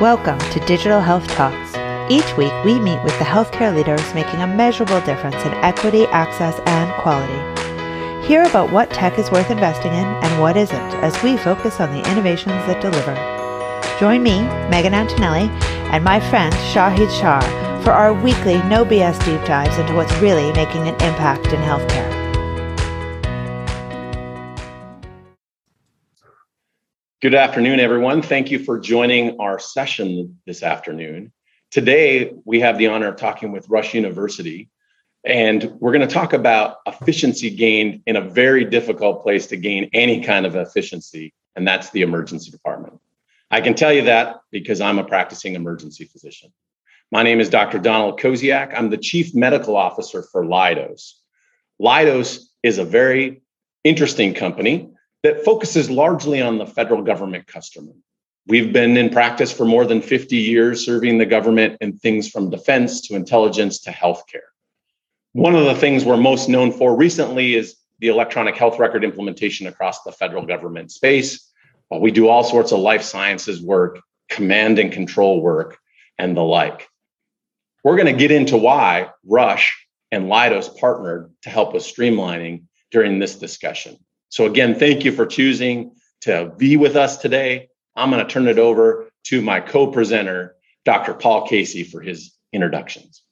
Welcome to Digital Health Talks. Each week, we meet with the healthcare leaders making a measurable difference in equity, access, and quality. Hear about what tech is worth investing in and what isn't as we focus on the innovations that deliver. Join me, Megan Antonelli, and my friend Shahid Shah for our weekly No BS deep dives into what's really making an impact in healthcare. Good afternoon, everyone. Thank you for joining our session this afternoon. Today, we have the honor of talking with Rush University, and we're going to talk about efficiency gained in a very difficult place to gain any kind of efficiency, and that's the emergency department. I can tell you that because I'm a practicing emergency physician. My name is Dr. Donald Kosiak. I'm the Chief Medical Officer for Leidos. Leidos is a very interesting company that focuses largely on the federal government customer. We've been in practice for more than 50 years, serving the government in things from defense to intelligence to healthcare. One of the things we're most known for recently is the electronic health record implementation across the federal government space. We do all sorts of life sciences work, command and control work, and the like. We're going to get into why Rush and Leidos partnered to help with streamlining during this discussion. So, again, thank you for choosing to be with us today. I'm going to turn it over to my co presenter, Dr. Paul Casey, for his introductions.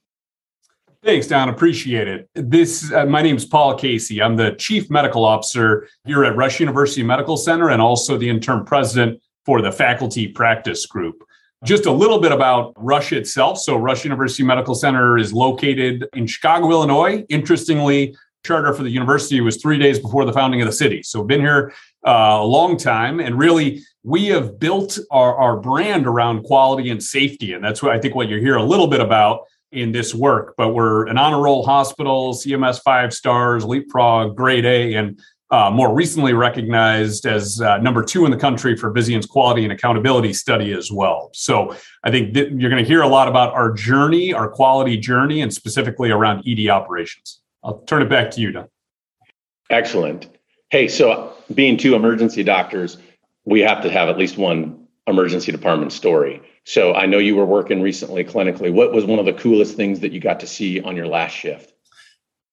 Thanks, Don. Appreciate it. This, uh, my name is Paul Casey. I'm the Chief Medical Officer here at Rush University Medical Center and also the interim president for the Faculty Practice Group. Just a little bit about Rush itself. So, Rush University Medical Center is located in Chicago, Illinois. Interestingly, charter for the university was three days before the founding of the city. So we've been here uh, a long time, and really we have built our, our brand around quality and safety, and that's what I think what you hear a little bit about in this work. But we're an honor roll hospital, CMS five stars, Leapfrog, Grade A, and uh, more recently recognized as uh, number two in the country for Vizient's quality and accountability study as well. So I think th- you're going to hear a lot about our journey, our quality journey, and specifically around ED operations. I'll turn it back to you, Don. Excellent. Hey, so being two emergency doctors, we have to have at least one emergency department story. So I know you were working recently clinically. What was one of the coolest things that you got to see on your last shift?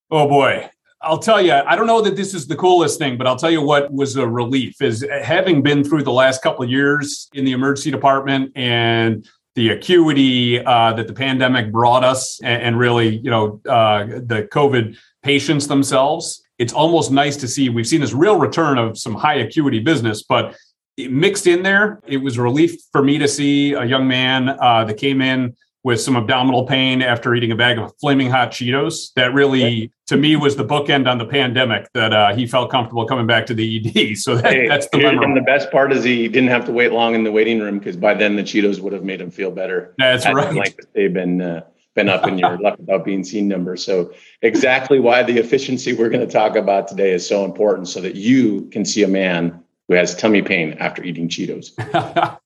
Oh boy. I'll tell you, I don't know that this is the coolest thing, but I'll tell you what was a relief is eh, having been through the last couple of years in the emergency department and the acuity uh, that the pandemic brought us and, and really, you know, uh, the COVID patients themselves. It's almost nice to see. We've seen this real return of some high acuity business, but mixed in there, it was a relief for me to see a young man uh, that came in with some abdominal pain after eating a bag of flaming hot Cheetos. That really, to me, was the bookend on the pandemic that uh, he felt comfortable coming back to the ED. So that, hey, that's the memory. And the best part is he didn't have to wait long in the waiting room because by then the Cheetos would have made him feel better. That's right. Like they've been uh, been up in your luck without being seen number. So exactly why the efficiency we're going to talk about today is so important, so that you can see a man who has tummy pain after eating Cheetos.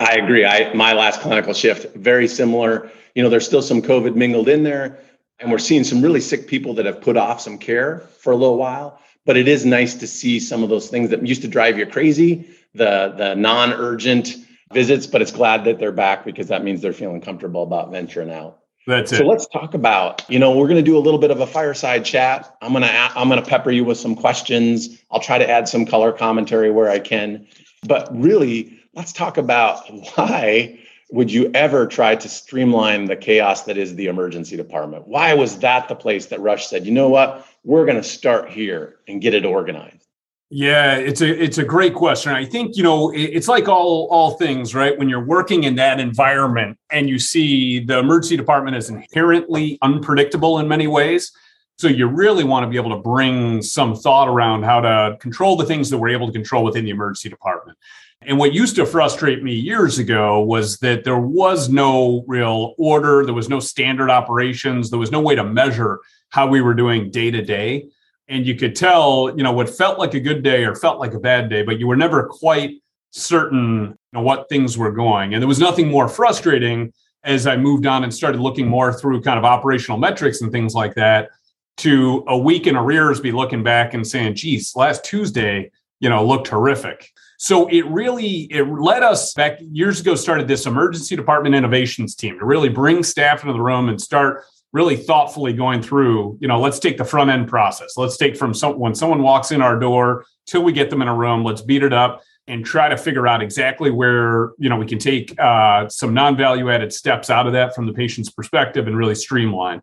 I agree. I my last clinical shift very similar. You know, there's still some COVID mingled in there, and we're seeing some really sick people that have put off some care for a little while. But it is nice to see some of those things that used to drive you crazy, the the non-urgent visits. But it's glad that they're back because that means they're feeling comfortable about venturing out. That's it. So let's talk about, you know, we're going to do a little bit of a fireside chat. I'm going to I'm going to pepper you with some questions. I'll try to add some color commentary where I can. But really, let's talk about why would you ever try to streamline the chaos that is the emergency department? Why was that the place that Rush said, you know what, we're going to start here and get it organized? Yeah, it's a it's a great question. I think you know it's like all all things, right? When you're working in that environment and you see the emergency department is inherently unpredictable in many ways, so you really want to be able to bring some thought around how to control the things that we're able to control within the emergency department. And what used to frustrate me years ago was that there was no real order, there was no standard operations, there was no way to measure how we were doing day to day. And you could tell, you know, what felt like a good day or felt like a bad day, but you were never quite certain you know, what things were going. And there was nothing more frustrating as I moved on and started looking more through kind of operational metrics and things like that to a week in arrears be looking back and saying, geez, last Tuesday, you know, looked horrific. So it really it led us back years ago started this emergency department innovations team to really bring staff into the room and start really thoughtfully going through, you know, let's take the front end process. Let's take from some, when someone walks in our door till we get them in a room, let's beat it up and try to figure out exactly where, you know, we can take uh, some non-value added steps out of that from the patient's perspective and really streamline.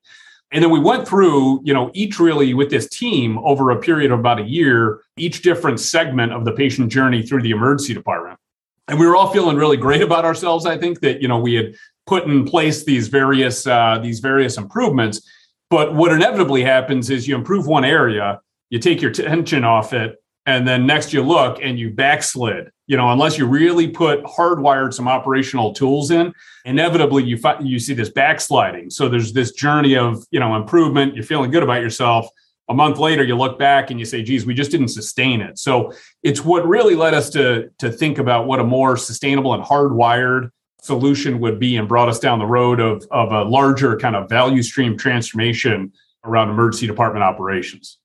And then we went through, you know, each really with this team over a period of about a year, each different segment of the patient journey through the emergency department. And we were all feeling really great about ourselves. I think that, you know, we had put in place these various uh, these various improvements. But what inevitably happens is you improve one area, you take your attention off it, and then next you look and you backslid. You know, unless you really put hardwired some operational tools in, inevitably you find you see this backsliding. So there's this journey of you know improvement. You're feeling good about yourself. A month later, you look back and you say, "Geez, we just didn't sustain it." So it's what really led us to to think about what a more sustainable and hardwired solution would be and brought us down the road of, of a larger kind of value stream transformation around emergency department operations.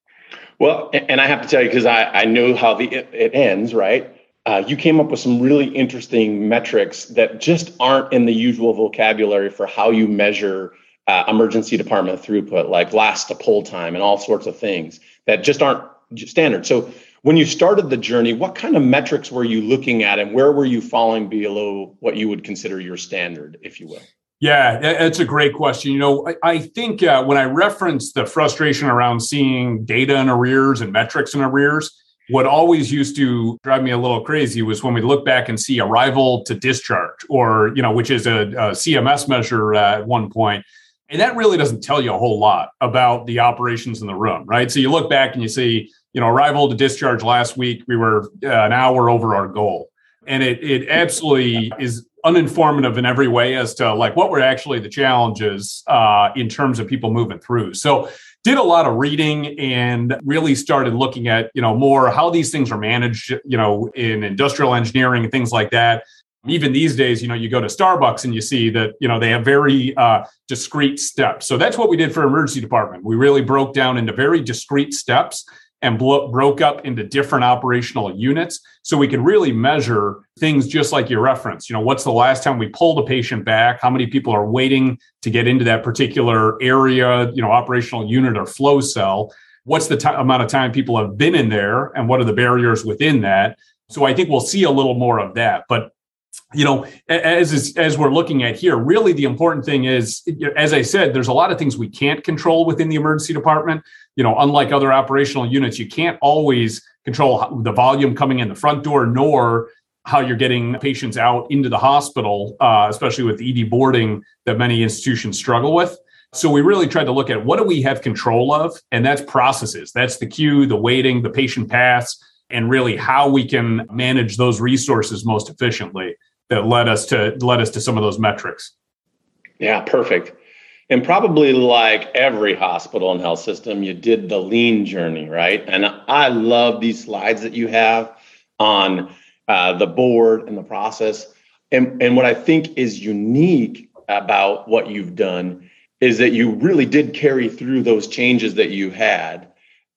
Well, and I have to tell you, because I, I know how the it ends, right? Uh, you came up with some really interesting metrics that just aren't in the usual vocabulary for how you measure uh, emergency department throughput, like last to pull time and all sorts of things that just aren't standard. So when you started the journey, what kind of metrics were you looking at and where were you falling below what you would consider your standard, if you will? Yeah, that's a great question. You know, I, think uh, when I reference the frustration around seeing data in arrears and metrics in arrears, what always used to drive me a little crazy was when we look back and see arrival to discharge, or you know, which is a, a CMS measure at one point, and that really doesn't tell you a whole lot about the operations in the room, right? So you look back and you see you know, arrival to discharge last week, we were uh, an hour over our goal. And it, it absolutely is uninformative in every way as to like what were actually the challenges uh, in terms of people moving through. So did a lot of reading and really started looking at, you know, more how these things are managed, you know, in industrial engineering and things like that. Even these days, you know, you go to Starbucks and you see that, you know, they have very uh, discrete steps. So that's what we did for emergency department. We really broke down into very discrete steps and blo- broke up into different operational units. So we could really measure things just like you reference. You know what's the last time we pulled a patient back? How many people are waiting to get into that particular area? You know operational unit or flow cell. What's the t- amount of time people have been in there and what are the barriers within that? So i think we'll see a little more of that. But you know as as we're looking at here really the important thing is as i said there's a lot of things we can't control within the emergency department you know, unlike other operational units, you can't always control the volume coming in the front door, nor how you're getting patients out into the hospital, uh, especially with ED boarding that many institutions struggle with. So we really tried to look at what do we have control of, and that's processes. That's the queue, the waiting, the patient paths, and really how we can manage those resources most efficiently. That led us to led us to some of those metrics. Yeah, perfect. And probably like every hospital and health system, you did the lean journey, right? And I love these slides that you have on uh, the board and the process. And, and what I think is unique about what you've done is that you really did carry through those changes that you had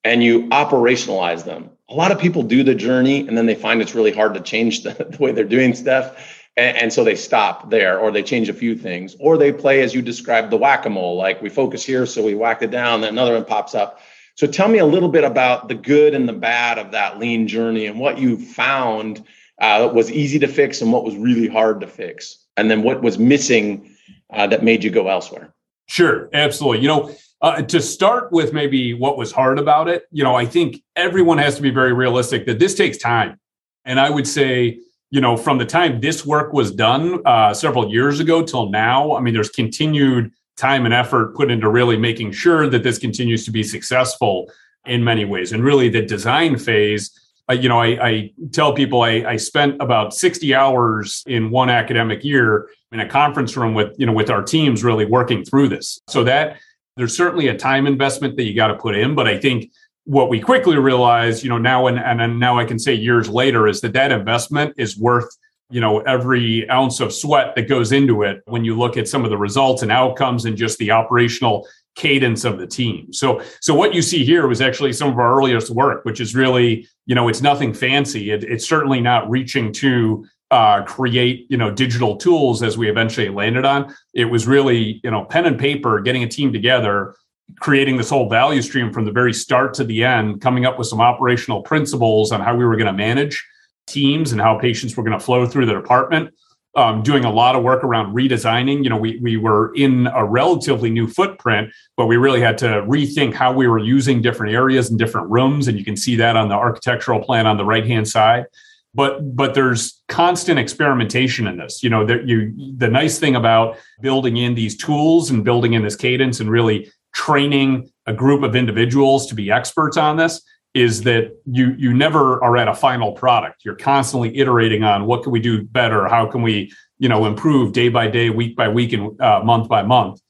and you operationalize them. A lot of people do the journey and then they find it's really hard to change the, the way they're doing stuff and, and, so they stop there or they change a few things or they play as you described the whack-a-mole like we focus here so we whacked it down then another one pops up. So tell me a little bit about the good and the bad of that lean journey and what you found uh, was easy to fix and what was really hard to fix and then what was missing uh, that made you go elsewhere. Sure absolutely. You know uh, to start with maybe what was hard about it you know i think everyone has to be very realistic that this takes time. And i would say you know, from the time this work was done uh, several years ago till now, I mean, there's continued time and effort put into really making sure that this continues to be successful in many ways. And really, the design phase, uh, you know, I, I tell people I, I, spent about 60 hours in one academic year in a conference room with, you know, with our teams really working through this. So that there's certainly a time investment that you got to put in, but I think what we quickly realized, you know, now and, and now I can say years later is that that investment is worth, you know, every ounce of sweat that goes into it when you look at some of the results and outcomes and just the operational cadence of the team. So, so what you see here was actually some of our earliest work, which is really, you know, it's nothing fancy. It, it's certainly not reaching to uh, create, you know, digital tools as we eventually landed on. It was really, you know, pen and paper, getting a team together, creating this whole value stream from the very start to the end, coming up with some operational principles on how we were going to manage teams and how patients were going to flow through the department um, doing a lot of work around redesigning. You know, we we were in a relatively new footprint, but we really had to rethink how we were using different areas and different rooms, and you can see that on the architectural plan on the right hand side. But but there's constant experimentation in this. You know, you the nice thing about building in these tools and building in this cadence and really training a group of individuals to be experts on this is that you you never are at a final product. You're constantly iterating on what can we do better? How can we you know improve day by day week by week and uh, month by month?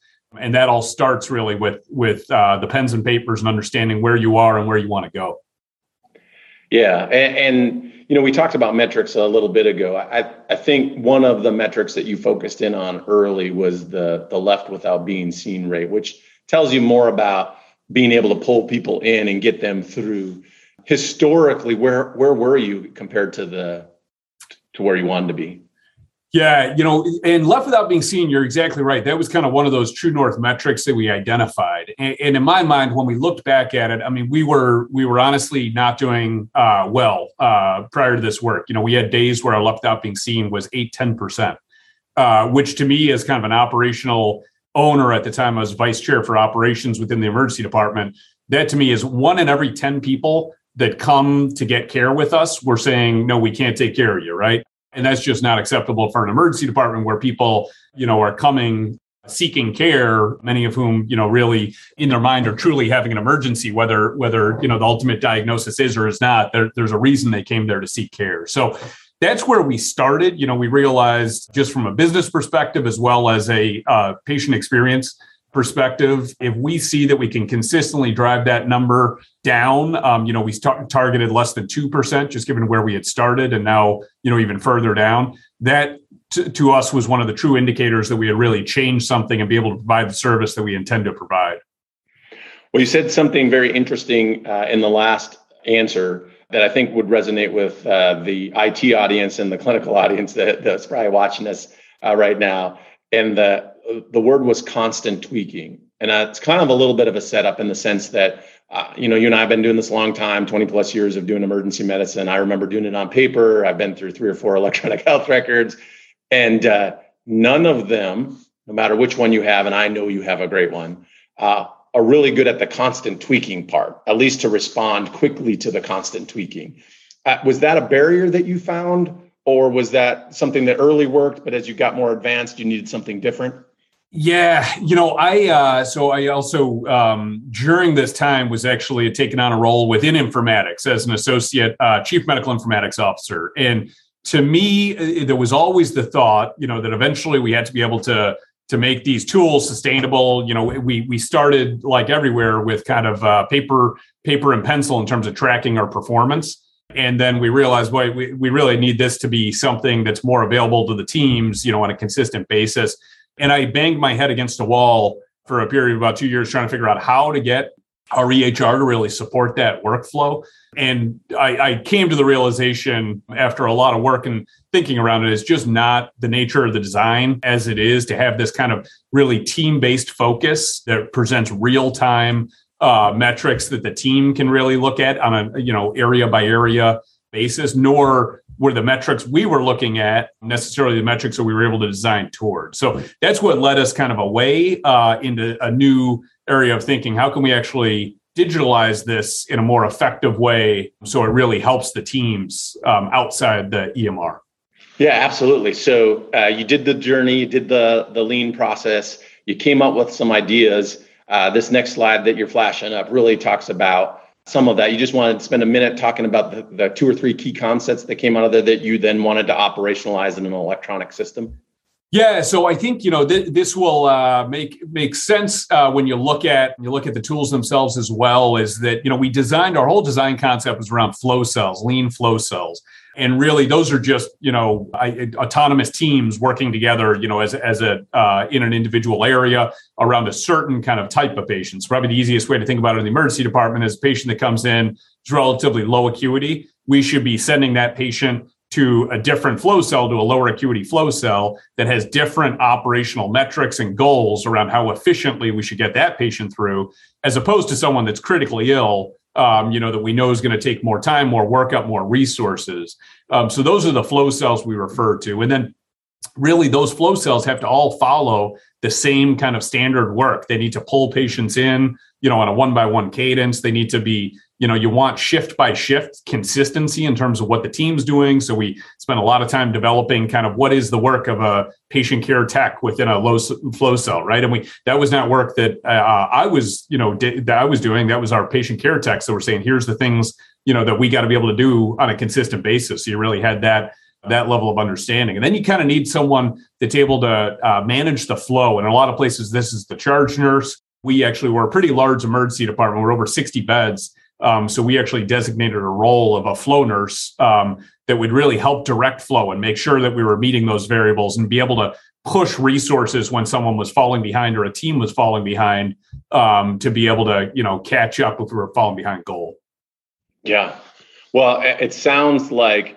And that all starts really with with uh, the pens and papers and understanding where you are and where you want to go. Yeah and, and, you know we talked about metrics a little bit ago. I i think one of the metrics that you focused in on early was the the left without being seen rate which tells you more about being able to pull people in and get them through. Historically where where were you compared to the to where you wanted to be? Yeah you know and left without being seen you're exactly right. That was kind of one of those true north metrics that we identified. And, and in my mind when we looked back at it i mean we were we were honestly not doing uh, well uh, prior to this work. You know we had days where our left without being seen was 8 10% uh, which to me is kind of an operational owner at the time I was vice chair for operations within the emergency department. That to me is one in every 10 people that come to get care with us. We're saying, no, we can't take care of you, right? And that's just not acceptable for an emergency department where people, you know, are coming seeking care many of whom you know really in their mind are truly having an emergency whether whether you know the ultimate diagnosis is or is not there, there's a reason they came there to seek care so that's where we started. You know, we realized just from a business perspective as well as a uh, patient experience perspective, if we see that we can consistently drive that number down, um, you know, we start, targeted less than 2%, just given where we had started, and now, you know, even further down, that t- to us was one of the true indicators that we had really changed something and be able to provide the service that we intend to provide. Well, you said something very interesting uh, in the last answer that I think would resonate with uh, the IT audience and the clinical audience that, that's probably watching us uh, right now. And the the word was constant tweaking, and uh, it's kind of a little bit of a setup in the sense that uh, you know you and I have been doing this a long time, twenty plus years of doing emergency medicine. I remember doing it on paper. I've been through three or four electronic health records, and uh, none of them, no matter which one you have, and I know you have a great one uh, are really good at the constant tweaking part, at least to respond quickly to the constant tweaking. Uh, was that a barrier that you found, or was that something that early worked, but as you got more advanced, you needed something different? Yeah, you know, I uh, so I also um, during this time was actually taking on a role within informatics as an associate uh, chief medical informatics officer, and to me, there was always the thought, you know, that eventually we had to be able to to make these tools sustainable. You know, we we started like everywhere with kind of uh, paper paper and pencil in terms of tracking our performance. And then we realized, boy, we, we really need this to be something that's more available to the teams, you know, on a consistent basis. And I banged my head against a wall for a period of about two years trying to figure out how to get our EHR to really support that workflow. And I, I, came to the realization after a lot of work and thinking around it's just not the nature of the design as it is to have this kind of really team based focus that presents real time uh, metrics that the team can really look at on a you know area by area basis, nor were the metrics we were looking at necessarily the metrics that we were able to design toward. So that's what led us kind of away uh, into a new area of thinking. How can we actually digitalize this in a more effective way so it really helps the teams um, outside the EMR? Yeah, absolutely. So uh, you did the journey, you did the the lean process, you came up with some ideas. Uh, this next slide that you're flashing up really talks about some of that. You just wanted to spend a minute talking about the, the two or three key concepts that came out of there that you then wanted to operationalize in an electronic system. Yeah, so I think you know th- this will uh, make make sense uh, when you look at you look at the tools themselves as well. Is that you know we designed our whole design concept was around flow cells, lean flow cells, and really those are just you know I, autonomous teams working together you know as, as a uh, in an individual area around a certain kind of type of patients. Probably the easiest way to think about it in the emergency department is a patient that comes in is relatively low acuity. We should be sending that patient to a different flow cell to a lower acuity flow cell that has different operational metrics and goals around how efficiently we should get that patient through as opposed to someone that's critically ill um, you know, that we know is going to take more time, more workup, more resources. Um, so those are the flow cells we refer to. And then really those flow cells have to all follow the same kind of standard work. They need to pull patients in, you know, on a one by one cadence. They need to be you know you want shift by shift consistency in terms of what the team's doing. So we spent a lot of time developing kind of what is the work of a patient care tech within a low flow cell right? And we that was not work that uh, i was you know that i was doing. That was our patient care tech so we're saying here's the things you know that we got to be able to do on a consistent basis. So you really had that that level of understanding. And then you kind of need someone that's able to uh, manage the flow. And in a lot of places this is the charge nurse. We actually were a pretty large emergency department. We're over 60 beds um, so we actually designated a role of a flow nurse um, that would really help direct flow and make sure that we were meeting those variables and be able to push resources when someone was falling behind or a team was falling behind um, to be able to you know catch up if we were falling behind goal. Yeah, well, it sounds like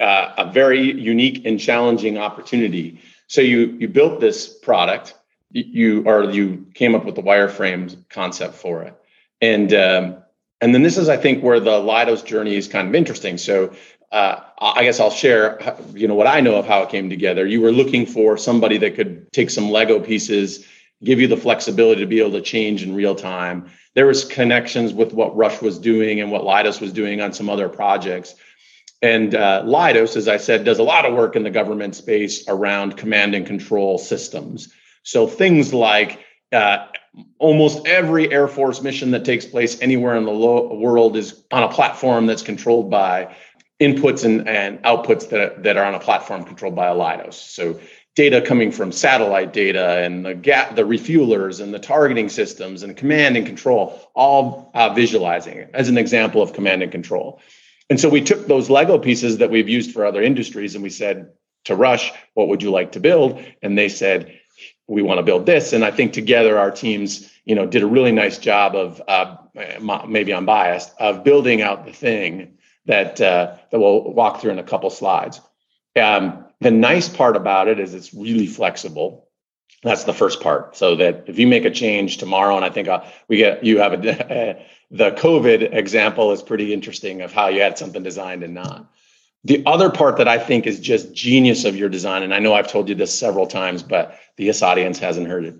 uh, a very unique and challenging opportunity. So you you built this product, you or you came up with the wireframe concept for it, and um, and then this is, I think, where the Leidos journey is kind of interesting. So uh, I guess I'll share, you know, what I know of how it came together. You were looking for somebody that could take some Lego pieces, give you the flexibility to be able to change in real time. There was connections with what Rush was doing and what Leidos was doing on some other projects. And uh, Leidos, as I said, does a lot of work in the government space around command and control systems. So things like uh, almost every Air Force mission that takes place anywhere in the lo- world is on a platform that's controlled by inputs and, and outputs that, that are on a platform controlled by a Leidos. So data coming from satellite data and the gap, the refuelers and the targeting systems and command and control, all uh, visualizing it as an example of command and control. And so we took those Lego pieces that we've used for other industries and we said to Rush, what would you like to build? And they said, we want to build this. And I think together our teams, you know, did a really nice job of uh, maybe I'm biased of building out the thing that uh, that we'll walk through in a couple slides. Um, the nice part about it is it's really flexible. That's the first part. So that if you make a change tomorrow, and I think uh, we get you have a the COVID example is pretty interesting of how you had something designed and not. The other part that I think is just genius of your design, and I know I've told you this several times, but the audience hasn't heard it.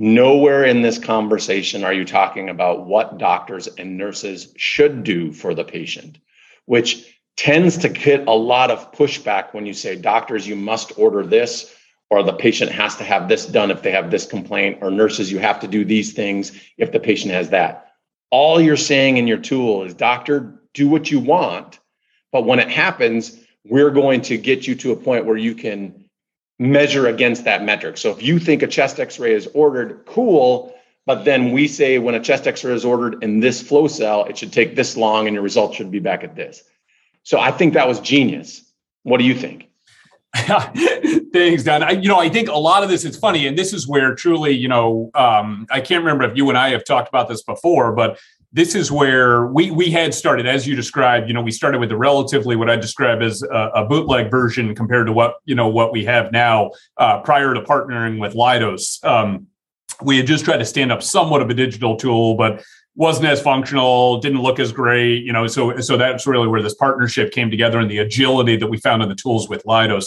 Nowhere in this conversation are you talking about what doctors and nurses should do for the patient, which tends to get a lot of pushback when you say, doctors, you must order this, or the patient has to have this done if they have this complaint, or nurses, you have to do these things if the patient has that. All you're saying in your tool is, doctor, do what you want. But when it happens, we're going to get you to a point where you can measure against that metric. So if you think a chest x-ray is ordered, cool, but then we say when a chest x-ray is ordered in this flow cell, it should take this long and your results should be back at this. So I think that was genius. What do you think? Thanks, Don. I, you know, I think a lot of this is funny, and this is where truly, you know, um, I can't remember if you and I have talked about this before, but this is where we we had started as you described you know we started with a relatively what i describe as a, a bootleg version compared to what you know what we have now uh, prior to partnering with Leidos um, we had just tried to stand up somewhat of a digital tool but wasn't as functional didn't look as great you know so so that's really where this partnership came together and the agility that we found in the tools with Leidos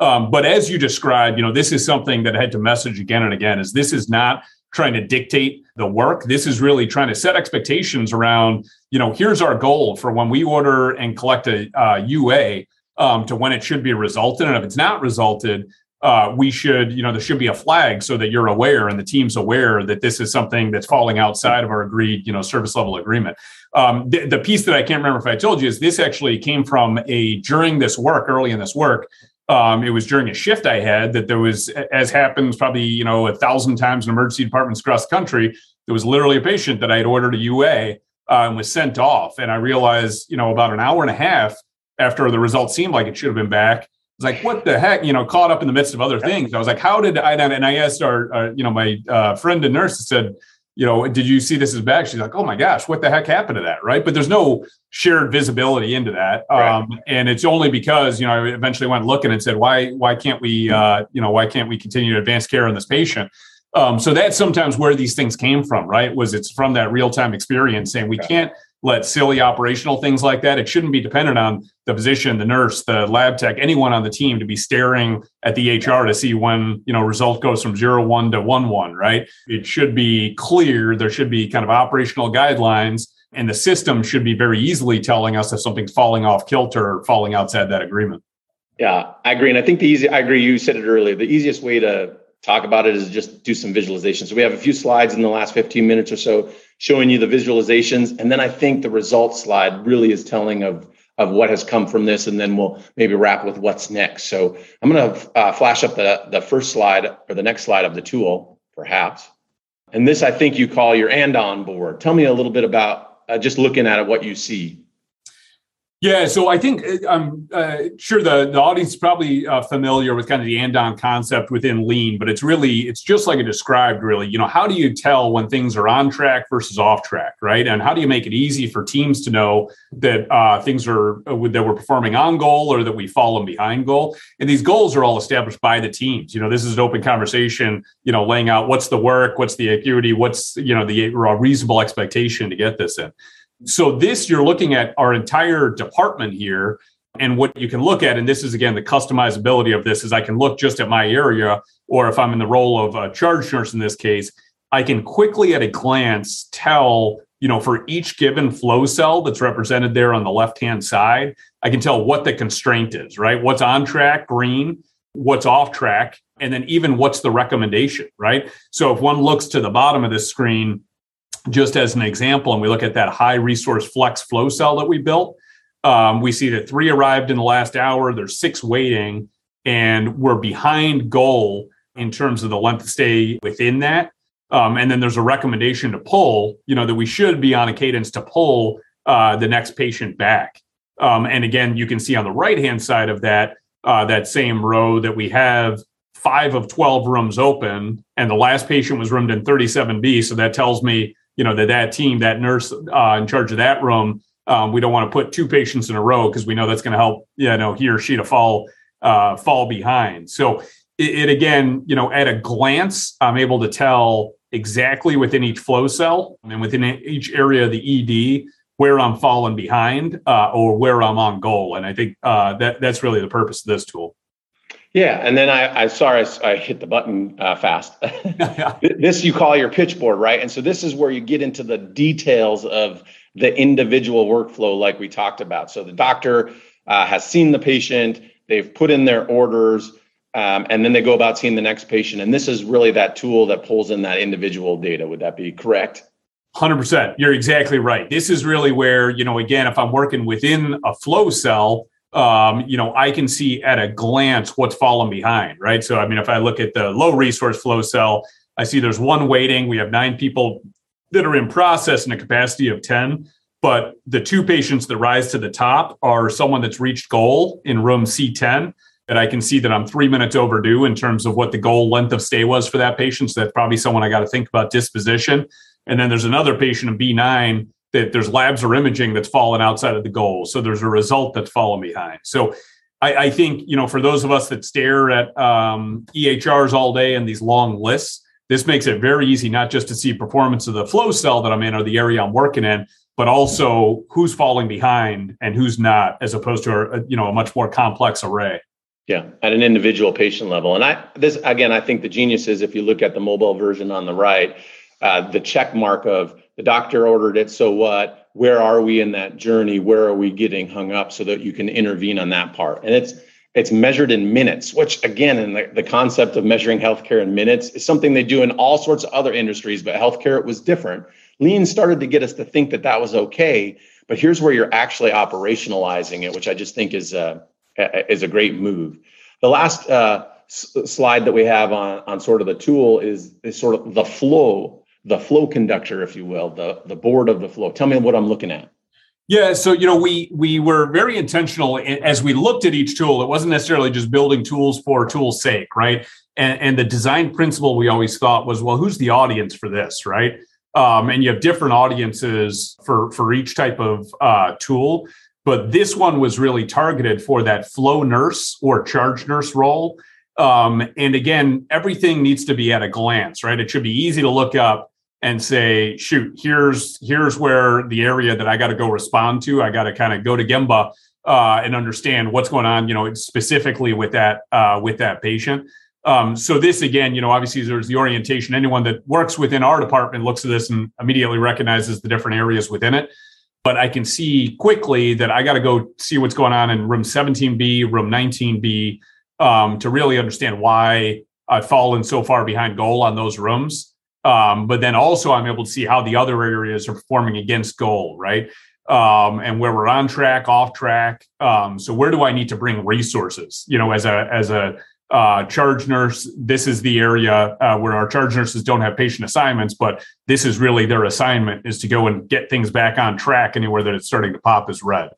um, but as you described you know this is something that i had to message again and again is this is not trying to dictate the work. This is really trying to set expectations around, you know, here's our goal for when we order and collect a uh, UA um, to when it should be resulted. And if it's not resulted, uh, we should, you know, there should be a flag so that you're aware and the team's aware that this is something that's falling outside of our agreed, you know, service level agreement. Um, the, the piece that I can't remember if I told you is this actually came from a during this work, early in this work, um, it was during a shift I had that there was, as happens probably you know a thousand times in emergency departments across the country, there was literally a patient that I had ordered a UA uh, and was sent off, and I realized you know about an hour and a half after the results seemed like it should have been back. It's like, what the heck? You know, caught up in the midst of other things. I was like, how did I? And I asked our, our you know, my uh, friend and nurse said, you know, did you see this as back? She's like, oh my gosh, what the heck happened to that? Right. But there's no shared visibility into that. Right. Um, and it's only because, you know, I eventually went looking and said, why, why can't we, uh, you know, why can't we continue to advance care on this patient? Um, so that's sometimes where these things came from, right? Was it's from that real time experience saying we can't let silly operational things like that. It shouldn't be dependent on the physician, the nurse, the lab tech, anyone on the team to be staring at the EHR to see when, you know, result goes from zero one to one one, right? It should be clear. There should be kind of operational guidelines and the system should be very easily telling us if something's falling off kilter or falling outside that agreement. Yeah, I agree. And I think the easy, I agree. You said it earlier. The easiest way to talk about it is just do some visualization. So we have a few slides in the last 15 minutes or so showing you the visualizations. And then I think the results slide really is telling of, of what has come from this. And then we'll maybe wrap with what's next. So I'm going to uh, flash up the, the first slide or the next slide of the tool, perhaps. And this, I think you call your andon board. Tell me a little bit about uh, just looking at it, what you see. Yeah, so I think uh, I'm uh, sure the, the audience is probably uh, familiar with kind of the andon concept within lean, but it's really it's just like it described. Really, you know, how do you tell when things are on track versus off track, right? And how do you make it easy for teams to know that uh, things are uh, that we're performing on goal or that we fall behind goal? And these goals are all established by the teams. You know, this is an open conversation. You know, laying out what's the work, what's the acuity, what's you know the reasonable expectation to get this in. So this you're looking at our entire department here. And what you can look at, and this is again the customizability of this, is I can look just at my area, or if I'm in the role of a charge nurse in this case, I can quickly at a glance tell, you know, for each given flow cell that's represented there on the left hand side, I can tell what the constraint is, right? What's on track, green, what's off track, and then even what's the recommendation, right? So if one looks to the bottom of this screen, just as an example, and we look at that high resource flex flow cell that we built, um, we see that three arrived in the last hour, there's six waiting, and we're behind goal in terms of the length of stay within that. Um, and then there's a recommendation to pull, you know, that we should be on a cadence to pull uh, the next patient back. Um, and again, you can see on the right hand side of that, uh, that same row that we have five of 12 rooms open, and the last patient was roomed in 37B. So that tells me you know that that team, that nurse uh, in charge of that room, um, we don't want to put two patients in a row because we know that's going to help you know he or she to fall uh, fall behind. So it, it, again, you know, at a glance, I'm able to tell exactly within each flow cell and within each area of the ED where I'm falling behind uh, or where I'm on goal. And I think uh, that that's really the purpose of this tool. Yeah, and then I, I sorry I, I hit the button uh, fast. this you call your pitch board, right? And so this is where you get into the details of the individual workflow, like we talked about. So the doctor uh, has seen the patient, they've put in their orders, um, and then they go about seeing the next patient. And this is really that tool that pulls in that individual data. Would that be correct? 100%. You're exactly right. This is really where, you know, again, if I'm working within a flow cell, um, you know, I can see at a glance what's fallen behind, right? So, I mean, if I look at the low resource flow cell, I see there's one waiting. We have nine people that are in process in a capacity of 10, but the two patients that rise to the top are someone that's reached goal in room C10 that I can see that I'm three minutes overdue in terms of what the goal length of stay was for that patient. So that's probably someone I got to think about disposition. And then there's another patient in B9 that there's labs or imaging that's fallen outside of the goal. So there's a result that's fallen behind. So I, I think, you know, for those of us that stare at um, EHRs all day and these long lists, this makes it very easy not just to see performance of the flow cell that I'm in or the area I'm working in, but also who's falling behind and who's not, as opposed to a, you know a much more complex array. Yeah, at an individual patient level. And I this again, I think the genius is if you look at the mobile version on the right, uh, the check mark of the doctor ordered it so what? Where are we in that journey? Where are we getting hung up so that you can intervene on that part? And it's it's measured in minutes which again in the, the concept of measuring healthcare in minutes is something they do in all sorts of other industries but healthcare it was different. Lean started to get us to think that that was okay but here's where you're actually operationalizing it which i just think is a is a great move. The last uh, s- slide that we have on on sort of the tool is is sort of the flow the flow conductor, if you will, the, the board of the flow. Tell me what I'm looking at. Yeah, so you know, we we were very intentional as we looked at each tool. It wasn't necessarily just building tools for tool's sake, right? And, and the design principle we always thought was, well, who's the audience for this, right? Um, and you have different audiences for for each type of uh, tool, but this one was really targeted for that flow nurse or charge nurse role. Um, and again, everything needs to be at a glance, right? It should be easy to look up and say, shoot, here's here's where the area that I got to go respond to. I got to kind of go to Gemba uh, and understand what's going on, you know, specifically with that uh, with that patient. Um, so this again, you know, obviously there's the orientation. Anyone that works within our department looks at this and immediately recognizes the different areas within it. But I can see quickly that I got to go see what's going on in room 17B, room 19B, um, to really understand why I've fallen so far behind goal on those rooms. Um, but then also I'm able to see how the other areas are performing against goal, right? Um, and where we're on track, off track. Um, so where do I need to bring resources? You know, as a as a uh, charge nurse, this is the area uh, where our charge nurses don't have patient assignments, but this is really their assignment is to go and get things back on track anywhere that it's starting to pop as red.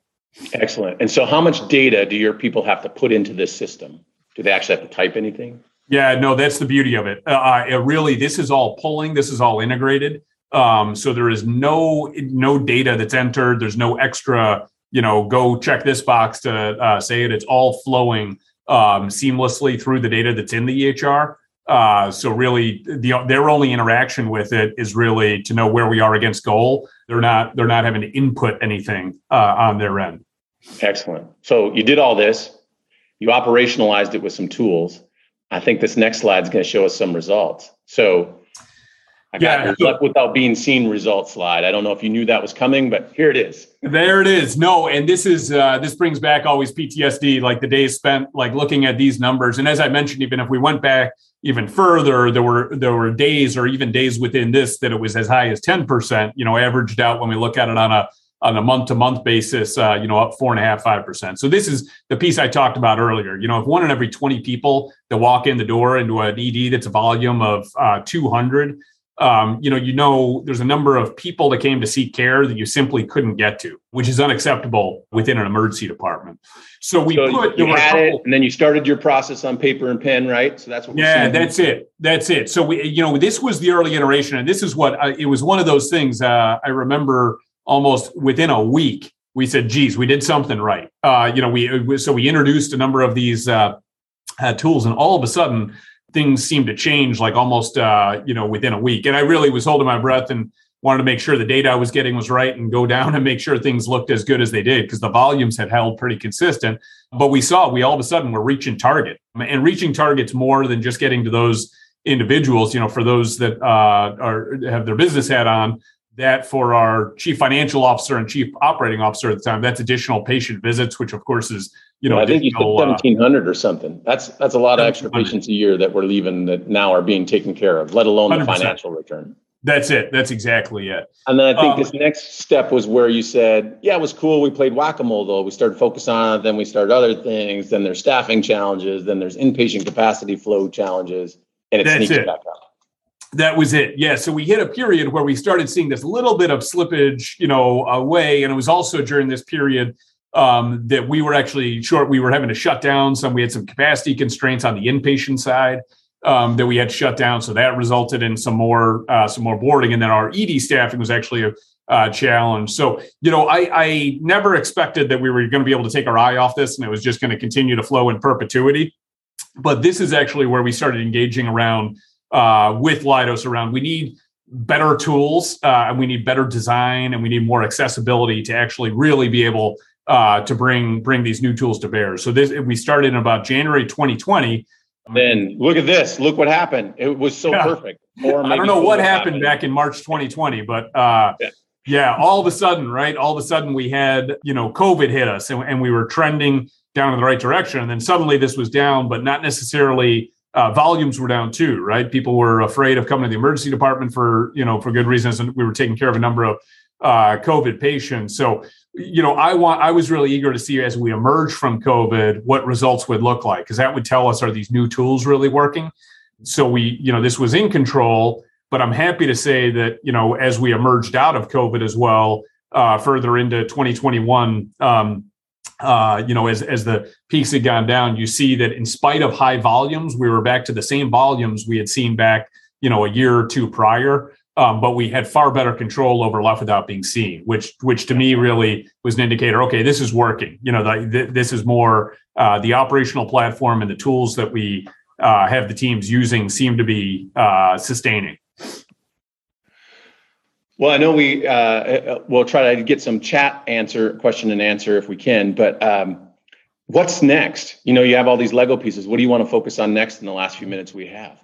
Excellent. And so, how much data do your people have to put into this system? Do they actually have to type anything? Yeah, no, that's the beauty of it. Uh, it really, this is all pulling. This is all integrated. Um, so there is no no data that's entered. There's no extra, you know, go check this box to uh, say it. It's all flowing um, seamlessly through the data that's in the EHR. Uh, so really, the, their only interaction with it is really to know where we are against goal. They're not they're not having to input anything uh, on their end. Excellent. So you did all this. You operationalized it with some tools I think this next slide is going to show us some results. So I got yeah. without being seen results slide. I don't know if you knew that was coming, but here it is. There it is. No, and this is uh, this brings back always PTSD, like the days spent like looking at these numbers. And as I mentioned, even if we went back even further, there were there were days or even days within this that it was as high as ten percent. You know, averaged out when we look at it on a on a month to month basis, uh, you know, up four and a half, five percent. So this is the piece I talked about earlier. You know, if one in every 20 people that walk in the door into an ED that's a volume of uh, 200, um, you know, you know, there's a number of people that came to seek care that you simply couldn't get to, which is unacceptable within an emergency department. So we so put you had couple, it, and then you started your process on paper and pen, right? So that's what. Yeah, that's it. That's it. So we, you know, this was the early iteration, and this is what I, it was. One of those things uh, I remember almost within a week, we said, geez, we did something right. Uh, you know, we so we introduced a number of these uh, uh, tools, and all of a sudden, things seemed to change like almost uh, you know within a week. And I really was holding my breath and wanted to make sure the data I was getting was right and go down and make sure things looked as good as they did because the volumes had held pretty consistent. But we saw we all of a sudden were reaching target and reaching targets more than just getting to those individuals. You know, for those that uh, are have their business hat on, that for our chief financial officer and chief operating officer at the time, that's additional patient visits, which of course is you know well, I think you said uh, seventeen hundred or something. That's that's a lot of extra patients a year that we're leaving that now are being taken care of, let alone 100%. the financial return. That's it. That's exactly it. And then I think um, this next step was where you said, "Yeah, it was cool. We played whack a mole, though. We started focus on it. Then we started other things. Then there's staffing challenges. Then there's inpatient capacity flow challenges, and it sneaks it. back up." That was it. Yeah. So we hit a period where we started seeing this little bit of slippage, you know, away. And it was also during this period um, that we were actually short. We were having to shut down some. We had some capacity constraints on the inpatient side um, that we had shut down. So that resulted in some more uh, some more boarding. And then our ED staffing was actually a uh, challenge. So you know, I, I never expected that we were going to be able to take our eye off this, and it was just going to continue to flow in perpetuity. But this is actually where we started engaging around uh, with Leidos around we need better tools uh, and we need better design and we need more accessibility to actually really be able uh, to bring bring these new tools to bear. So this we started in about January 2020. Then look at this. Look what happened. It was so yeah. perfect. I don't know what happened, happened, back in March 2020, but uh, yeah. yeah. all of a sudden, right? All of a sudden, we had you know COVID hit us, and, and we were trending down in the right direction, and then suddenly this was down, but not necessarily uh, volumes were down too, right? People were afraid of coming to the emergency department for you know for good reasons, and we were taking care of a number of uh, COVID patients. So you know, I want I was really eager to see as we emerge from COVID what results would look like because that would tell us are these new tools really working. So we you know this was in control, but I'm happy to say that you know as we emerged out of COVID as well. uh, further into 2021. Um, uh, you know, as as the peaks had gone down, you see that in spite of high volumes, we were back to the same volumes we had seen back, you know, a year or two prior. Um, but we had far better control over left without being seen, which which to me really was an indicator. Okay, this is working. You know, the, the, this is more uh, the operational platform and the tools that we uh, have the teams using seem to be uh, sustaining. Well, I know we uh, uh, we'll try to get some chat answer question and answer if we can, but um, what's next? You know, you have all these Lego pieces. What do you want to focus on next in the last few minutes we have?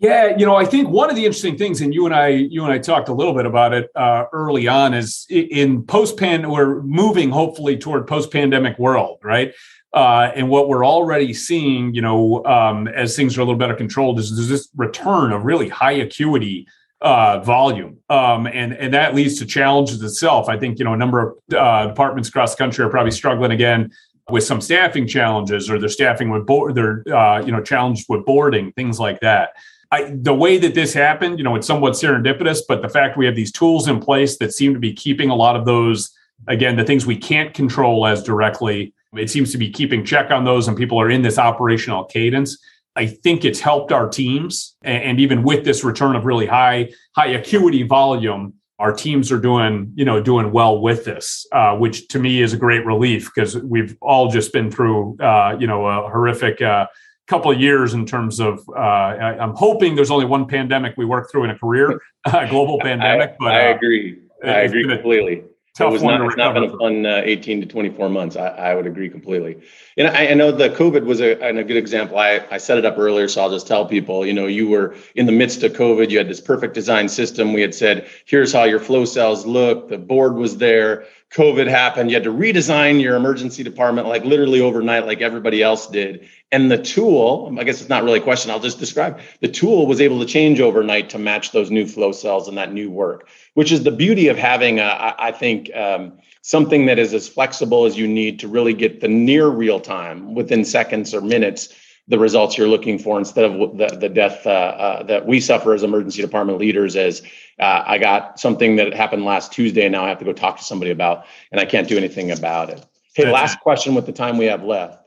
Yeah, you know, I think one of the interesting things, and you and I, you and I talked a little bit about it uh, early on, is in post pan, we're moving hopefully toward post pandemic world, right? Uh, and what we're already seeing, you know, um, as things are a little better controlled, is there's this return of really high acuity uh, volume, um, and and that leads to challenges itself. I think you know a number of uh, departments across the country are probably struggling again with some staffing challenges, or they're staffing with board, they're uh, you know challenged with boarding, things like that. I, the way that this happened, you know, it's somewhat serendipitous, but the fact we have these tools in place that seem to be keeping a lot of those, again, the things we can't control as directly it seems to be keeping check on those, and people are in this operational cadence. I think it's helped our teams, and even with this return of really high high acuity volume, our teams are doing you know doing well with this, uh, which to me is a great relief because we've all just been through uh, you know a horrific. Uh, couple of years in terms of uh, I, am hoping there's only one pandemic we work through in a career, a global pandemic. I, but I uh, agree. I agree completely tough it was not, it's not been a fun uh, 18 to 24 months. I, I, would agree completely. And I, I know the COVID was a, a, good example. I, I set it up earlier, so I'll just tell people, you know, you were in the midst of COVID, you had this perfect design system. We had said, here's how your flow cells look. The board was there. COVID happened. You had to redesign your emergency department like literally overnight, like everybody else did. And the tool, I guess it's not really a question, I'll just describe the tool was able to change overnight to match those new flow cells and that new work, which is the beauty of having, a, I think, um, something that is as flexible as you need to really get the near real time within seconds or minutes the results you're looking for instead of the, the death uh, uh, that we suffer as emergency department leaders as uh, i got something that happened last tuesday and now i have to go talk to somebody about and i can't do anything about it. Hey last question with the time we have left.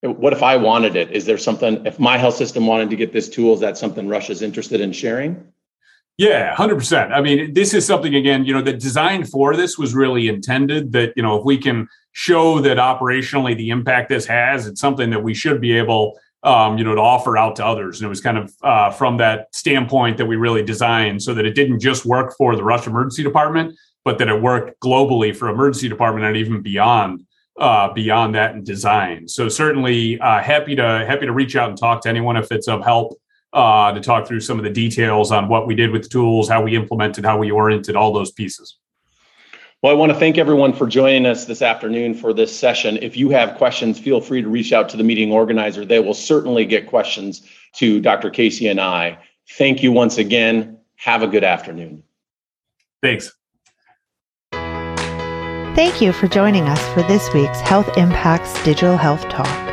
What if i wanted it? Is there something if my health system wanted to get this tool is that something rush is interested in sharing yeah, 100%. I mean, this is something again, you know, the design for this was really intended that, you know, if we can show that operationally the impact this has, it's something that we should be able um, you know, to offer out to others. And it was kind of uh, from that standpoint that we really designed so that it didn't just work for the Rush Emergency Department, but that it worked globally for emergency department and even beyond uh, beyond that in design. So certainly uh, happy to happy to reach out and talk to anyone if it's of help uh, to talk through some of the details on what we did with the tools, how we implemented, how we oriented all those pieces. Well, I want to thank everyone for joining us this afternoon for this session. If you have questions, feel free to reach out to the meeting organizer. They will certainly get questions to Dr. Casey and I. Thank you once again. Have a good afternoon. Thanks. Thank you for joining us for this week's HealthIMPACT's Digital Health Talk.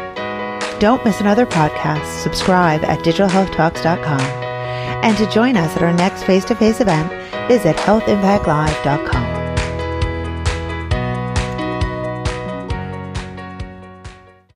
Don't miss another podcast. Subscribe at digitalhealthtalks.com. And to join us at our next face to face event, visit healthimpactlive.com.